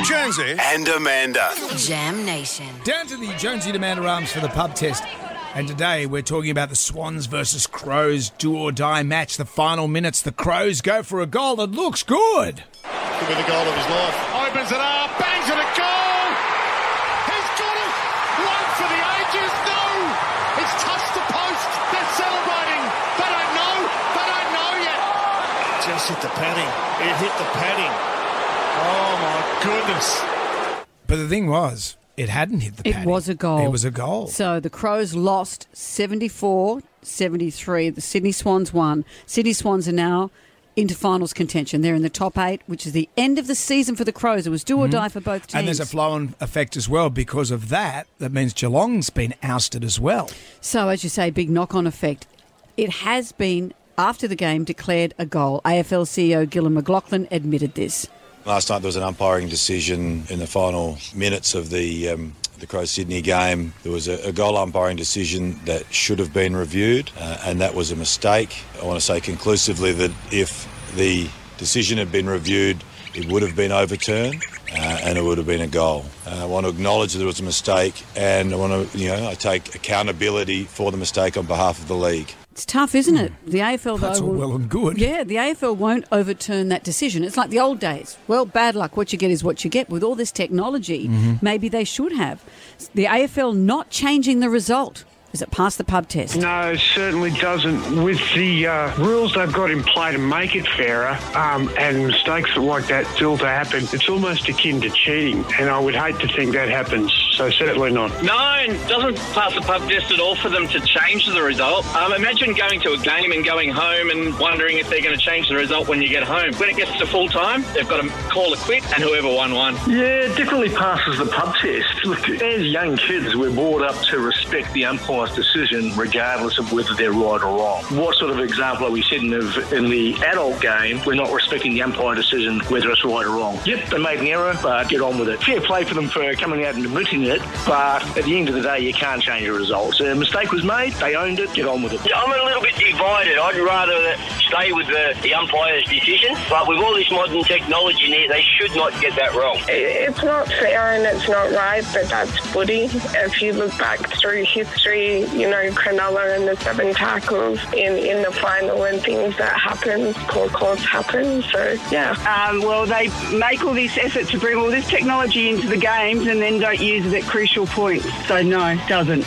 Jonesy. and Amanda. Jam Nation. Down to the Jonesy and Amanda Arms for the pub test. And today we're talking about the Swans versus Crows do or die match. The final minutes, the Crows go for a goal that looks good. Could be the goal of his life. Opens it up, bangs it a goal. He's got it. One for the ages. No. It's touched the post. They're celebrating. They don't know. They don't know yet. Just hit the padding. It hit the padding. Oh my goodness. But the thing was, it hadn't hit the It padding. was a goal. It was a goal. So the Crows lost 74 73. The Sydney Swans won. Sydney Swans are now into finals contention. They're in the top eight, which is the end of the season for the Crows. It was do or die for both teams. Mm-hmm. And there's a flow-on effect as well because of that. That means Geelong's been ousted as well. So, as you say, big knock on effect. It has been, after the game, declared a goal. AFL CEO Gillon McLachlan admitted this. Last night there was an umpiring decision in the final minutes of the um, the Crow Sydney game. There was a, a goal umpiring decision that should have been reviewed, uh, and that was a mistake. I want to say conclusively that if the decision had been reviewed, it would have been overturned. Uh, and it would have been a goal. Uh, I want to acknowledge that it was a mistake, and I want to, you know, I take accountability for the mistake on behalf of the league. It's tough, isn't it? The AFL, That's though. all well and good. Yeah, the AFL won't overturn that decision. It's like the old days. Well, bad luck. What you get is what you get. With all this technology, Mm-hmm. maybe they should have. The AFL not changing the result. Is it past the pub test? No, it certainly doesn't. With the uh, rules they've got in play to make it fairer, um, and mistakes like that still to happen, it's almost akin to cheating. And I would hate to think that happens. So certainly not. No, and doesn't pass the pub test at all for them to change the result. Um, imagine going to a game and going home and wondering if they're going to change the result when you get home. When it gets to full time, they've got to call it quit, and whoever won won. Yeah, it definitely passes the pub test. Look, as young kids, we're brought up to respect the umpire's decision, regardless of whether they're right or wrong. What sort of example are we setting of in the adult game? We're not respecting the umpire decision, whether it's right or wrong. Yep, they made an error, but get on with it. Fair play for them for coming out and admitting it, but at the end of the day, you can't change the results. A mistake was made, they owned it, get on with it. Yeah, I'm a little bit divided. I'd rather stay with the, the umpire's decision, but with all this modern technology now, they should not get that wrong. It's not fair and it's not right, but that's footy. If you look back through history, you know, Cronulla and the seven tackles in, in the final and things that happen, poor calls happen. So, yeah. Um, well, they make all this effort to bring all this technology into the games and then don't use it at crucial points. So, no, doesn't.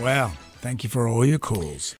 Wow. Thank you for all your calls.